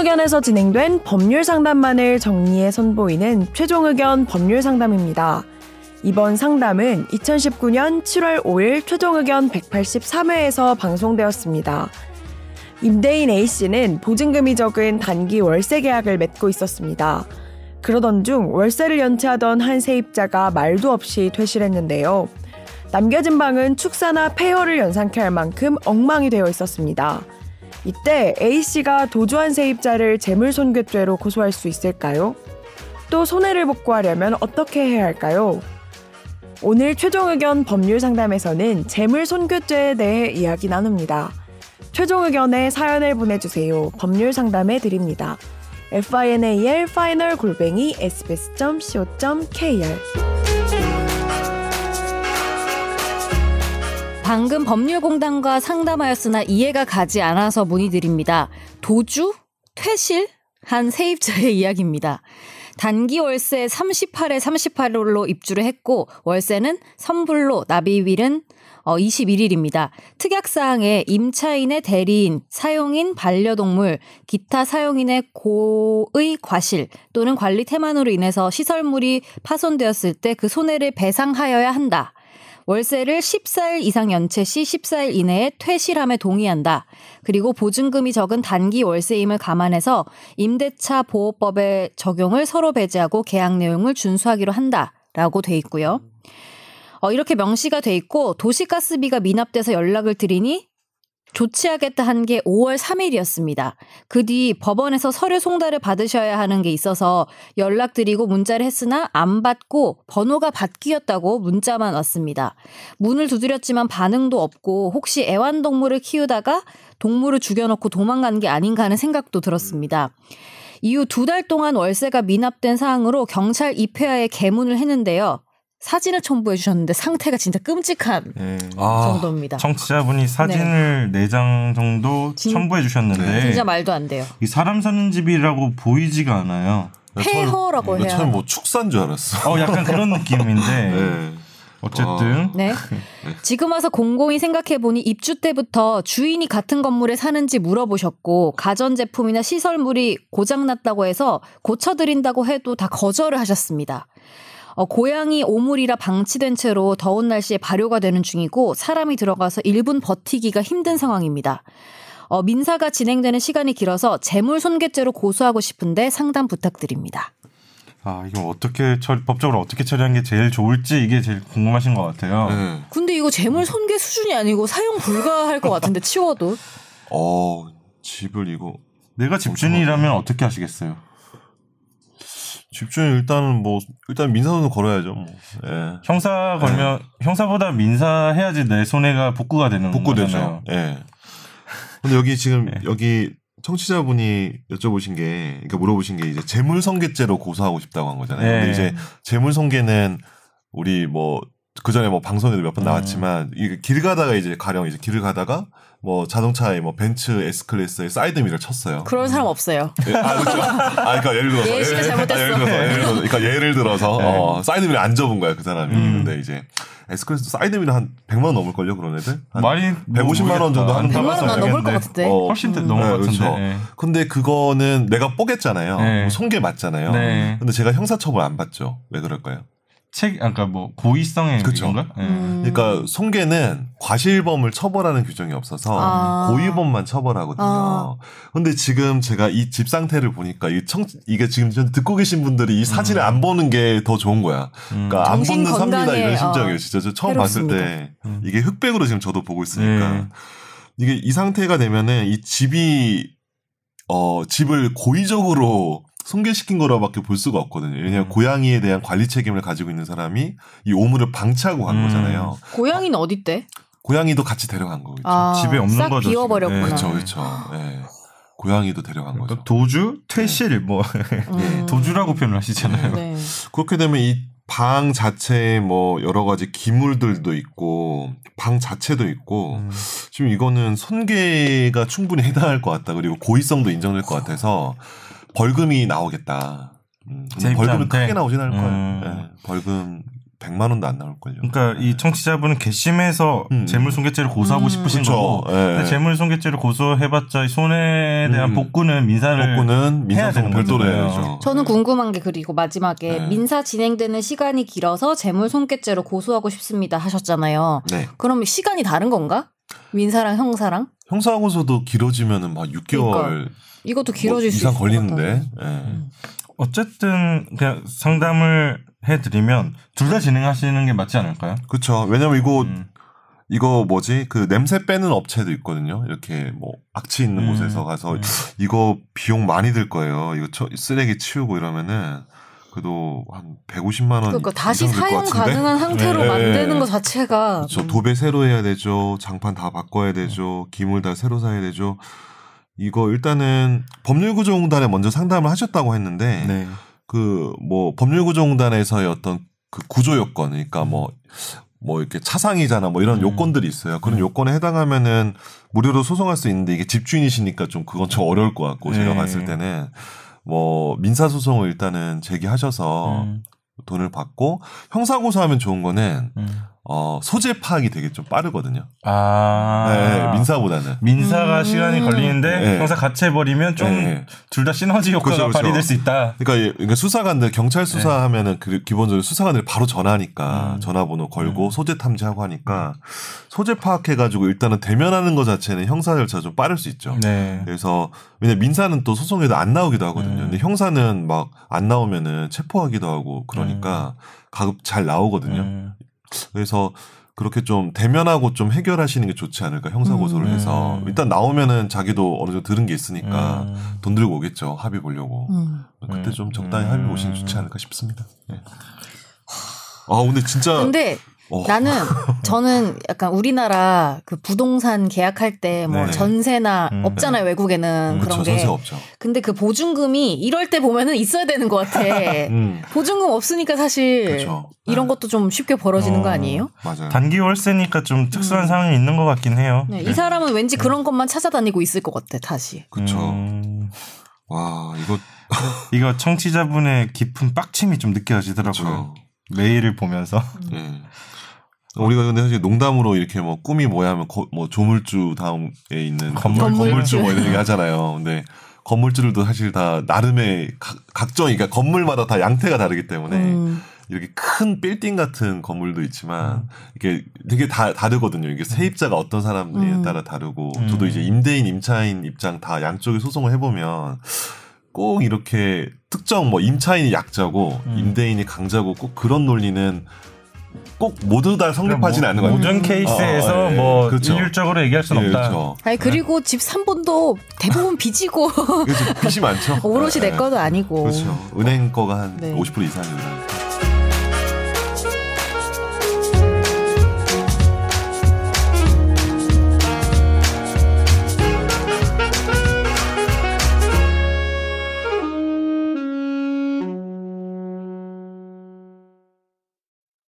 의견에서 진행된 법률 상담만을 정리해 선보이는 최종 의견 법률 상담입니다. 이번 상담은 2019년 7월 5일 최종 의견 183회에서 방송되었습니다. 임대인 A씨는 보증금이 적은 단기 월세 계약을 맺고 있었습니다. 그러던 중 월세를 연체하던 한 세입자가 말도 없이 퇴실했는데요. 남겨진 방은 축사나 폐허를 연상케 할 만큼 엉망이 되어 있었습니다. 이때 A씨가 도주한 세입자를 재물손괴죄로 고소할 수 있을까요? 또 손해를 복구하려면 어떻게 해야 할까요? 오늘 최종 의견 법률 상담에서는 재물손괴죄에 대해 이야기 나눕니다. 최종 의견에 사연을 보내주세요. 법률 상담해 드립니다. final 골뱅이 sbs.co.kr 방금 법률공단과 상담하였으나 이해가 가지 않아서 문의드립니다. 도주? 퇴실? 한 세입자의 이야기입니다. 단기 월세 38에 38로 입주를 했고 월세는 선불로 납입일은 어, 21일입니다. 특약사항에 임차인의 대리인, 사용인 반려동물, 기타 사용인의 고의 과실 또는 관리 태만으로 인해서 시설물이 파손되었을 때 그 손해를 배상하여야 한다. 월세를 14일 이상 연체 시 14일 이내에 퇴실함에 동의한다. 그리고 보증금이 적은 단기 월세임을 감안해서 임대차 보호법의 적용을 서로 배제하고 계약 내용을 준수하기로 한다. 라고 돼 있고요. 어, 이렇게 명시가 돼 있고 도시가스비가 미납돼서 연락을 드리니 조치하겠다 한 게 5월 3일이었습니다. 그 뒤 법원에서 서류 송달을 받으셔야 하는 게 있어서 연락드리고 문자를 했으나 안 받고 번호가 바뀌었다고 문자만 왔습니다. 문을 두드렸지만 반응도 없고 혹시 애완동물을 키우다가 동물을 죽여놓고 도망간 게 아닌가 하는 생각도 들었습니다. 이후 두 달 동안 월세가 미납된 사항으로 경찰 입회하에 개문을 했는데요. 사진을 첨부해 주셨는데 상태가 진짜 끔찍한 네. 아, 정도입니다. 청취자분이 사진을 네 장 정도 진- 첨부해 주셨는데 진짜 말도 안 돼요. 이 사람 사는 집이라고 보이지가 않아요. 폐허라고 나 해야. 처음 뭐 축사인 줄 알았어. 어 약간 그런 느낌인데 네. 어쨌든 네. 지금 와서 공공이 생각해 보니 입주 때부터 주인이 같은 건물에 사는지 물어보셨고 가전 제품이나 시설물이 고장 났다고 해서 고쳐 드린다고 해도 다 거절을 하셨습니다. 어, 고양이 오물이라 방치된 채로 더운 날씨에 발효가 되는 중이고 사람이 들어가서 1분 버티기가 힘든 상황입니다. 어, 민사가 진행되는 시간이 길어서 재물 손괴죄로 고소하고 싶은데 상담 부탁드립니다. 아 이거 어떻게 처리, 법적으로 어떻게 처리한 게 제일 좋을지 이게 제일 궁금하신 것 같아요. 네. 근데 이거 재물 손괴 수준이 아니고 사용 불가할 것 같은데 치워도 어, 집을 이거 내가 집주인이라면 어떻게 하시겠어요? 집주인 일단은 뭐 일단 민사소는 걸어야죠. 뭐. 예. 형사 걸면 형사보다 민사 해야지 내 손해가 복구가 되는 복구되죠. 예. 근데 여기 지금 네. 여기 청취자분이 여쭤보신 게, 그러니까 물어보신 게 이제 재물손괴죄로 고소하고 싶다고 한 거잖아요. 네. 근데 이제 재물손괴는 우리 뭐 그 전에 뭐 방송에도 몇번 음. 나왔지만 이게 길 가다가 이제 가령 이제 길을 가다가 뭐 자동차에 뭐 벤츠 S 클래스에 사이드미러를 쳤어요. 그런 사람 없어요. 예, 아, 그렇죠. 아, 그러니까 예를 들어서. 예시가 예를- 잘못됐어. 예를 들어서, 예를 들어서, 그러니까 예를 들어서, 네. 어, 사이드미러 안 접은 거야, 그 사람이. 음. 근데 이제, S클래스 사이드미러 한 100만 원 넘을 걸요, 그런 애들? 한 많이 150만 원 정도 하는 100만 원만 타봤어요. 넘을 것. 같은데. 어, 훨씬 더 음, 넘을 네, 것 같은데. 그렇죠. 예. 근데 그거는 내가 뽀겠잖아요. 네. 손괴 맞잖아요. 네. 근데 제가 형사처벌 안 받죠. 왜 그럴까요? 책, 아까 뭐 고의성의 그쵸. 건가? 예. 음. 그러니까 손괴는 과실범을 처벌하는 규정이 없어서 아. 고의범만 처벌하거든요. 아. 근데 지금 제가 이 집 상태를 보니까 이 청, 이게 지금 전 듣고 계신 분들이 이 사진을 안 보는 게 더 좋은 거야. 음. 그러니까 안 정신 보는 삽니다 이런 어, 심정이에요. 진짜 저 처음 해롭습니다. 봤을 때 음. 이게 흑백으로 지금 저도 보고 있으니까 네. 이게 이 상태가 되면은 이 집이 어 집을 고의적으로 손괴시킨 거라밖에 볼 수가 없거든요. 왜냐하면 음. 고양이에 대한 관리 책임을 가지고 있는 사람이 이 오물을 방치하고 간 음. 거잖아요. 고양이는 어디 때? 고양이도 같이 데려간 거겠죠. 아, 집에 없는 싹 거죠, 비워버렸구나. 그렇죠, 그렇죠. 예. 고양이도 데려간 그러니까 거죠. 도주, 퇴실, 뭐 음. 도주라고 표현을 하시잖아요. 네. 그렇게 되면 이 방 자체에 뭐 여러 가지 기물들도 있고 방 자체도 있고 음. 지금 이거는 손괴가 충분히 해당할 것 같다. 그리고 고의성도 인정될 것 같아서 벌금이 나오겠다. 음, 벌금은? 크게 나오진 않을 거예요. 음. 예, 벌금 100만 원도 안 나올 걸요. 그러니까 이 청취자분은 괘씸해서 음. 재물손괴죄를 고소하고 음. 싶으신 그쵸. 거고 예. 근데 재물손괴죄를 고소해봤자 이 손해에 대한 음. 복구는 민사를 복구는 되는 별도로. 해야죠. 저는 궁금한 게 그리고 마지막에 네. 민사 진행되는 시간이 길어서 재물손괴죄로 고소하고 싶습니다 하셨잖아요. 네. 그럼 시간이 다른 건가? 민사랑 형사랑? 형사고소도 길어지면은 막 6개월 이것도 길어질 뭐수 이상 걸리는데. 예. 어쨌든 그냥 상담을 해드리면 둘 다 진행하시는 게 맞지 않을까요? 그렇죠. 왜냐면 이거 음. 이거 뭐지 그 냄새 빼는 업체도 있거든요. 이렇게 뭐 악취 있는 음. 곳에서 가서 음. 이거 비용 많이 들 거예요. 이거 처- 쓰레기 치우고 이러면은 그래도 한 150만 원 그러니까 다시 사용 같은데? 가능한 상태로 네. 만드는 것 자체가 그렇죠. 음. 도배 새로 해야 되죠. 장판 다 바꿔야 되죠. 기물 다 새로 사야 되죠. 이거 일단은 법률구조공단에 먼저 상담을 하셨다고 했는데 네. 그뭐 법률구조공단에서의 어떤 그 구조 요건, 그러니까 뭐뭐 이렇게 차상이잖아, 뭐 이런 음. 요건들이 있어요. 그런 음. 요건에 해당하면은 무료로 소송할 수 있는데 이게 집주인이시니까 좀 그건 좀 어려울 것 같고 제가 네. 봤을 때는 뭐 민사 소송을 일단은 제기하셔서 음. 돈을 받고 형사 고소하면 좋은 거는 음. 어 소재 파악이 되게 좀 빠르거든요. 아 네, 민사보다는. 민사가 음. 시간이 걸리는데 네. 형사 같이 해버리면 좀 네. 둘다 시너지 효과가 그렇죠, 그렇죠. 발휘될 수 있다. 그러니까, 이- 그러니까 수사관들 경찰 수사하면은 그 기본적으로 수사관들이 바로 전화하니까 음. 전화번호 걸고 음. 소재 탐지하고 하니까 소재 파악해가지고 일단은 대면하는 것 자체는 형사 절차 좀 빠를 수 있죠. 네. 그래서 왜냐 면 민사는 또 소송에도 안 나오기도 하거든요. 음. 근데 형사는 막 안 나오면은 체포하기도 하고 그러니까 가급 잘 나오거든요. 음. 그래서 그렇게 좀 대면하고 좀 해결하시는 게 좋지 않을까 형사 고소를 음. 해서 일단 나오면은 자기도 어느 정도 들은 게 있으니까 음. 돈 들고 오겠죠 합의 보려고. 음. 그때 음. 좀 적당히 음. 합의 보시는 게 좋지 않을까 싶습니다. 네. 아 근데 진짜 근데 어, 나는 저는 약간 우리나라 그 부동산 계약할 때뭐 네. 전세나 음, 없잖아요 외국에는 그렇죠 그런 게. 전세 없죠. 근데 그 보증금이 이럴 때 보면은 있어야 되는 것 같아. 음, 보증금 없으니까 사실 그렇죠. 이런 네. 것도 좀 쉽게 벌어지는 거 어. 아니에요? 맞아요. 단기 월세니까 좀 특수한 음. 상황이 있는 것 같긴 해요. 네, 이 사람은 왠지 그런 것만 찾아다니고 있을 것 같아 다시. 그렇죠. 음. 와 이거 이거 청취자분의 깊은 빡침이 좀 느껴지더라고요. 그렇죠. 메일을 보면서. 예. 우리가 근데 사실 농담으로 이렇게 뭐 꿈이 뭐야 하면 거- 뭐 조물주 다음에 있는 건물- 건물, 건물주 뭐. 이런 얘기 하잖아요. 근데 건물주들도 사실 다 나름의 각, 각종 그러니까 건물마다 다 양태가 다르기 때문에 음. 이렇게 큰 빌딩 같은 건물도 있지만 이게 되게 다 다르거든요. 이게 세입자가 어떤 사람에 음. 따라 다르고 음. 저도 이제 임대인 임차인 입장 다 양쪽에 소송을 해보면 꼭 이렇게 특정 뭐 임차인이 약자고 음. 임대인이 강자고 꼭 그런 논리는 꼭 모두 다 성립하지는 않는 것 같아요. 모든 케이스에서 어, 어, 예. 뭐 그렇죠. 일률적으로 얘기할 수는 예, 없다. 그렇죠. 아니 그리고 집 3번도 대부분 빚이고 그래서 빚이 많죠. 오롯이 예, 내 거도 아니고. 그렇죠. 은행 거가 한 네. 50% 이상이니까.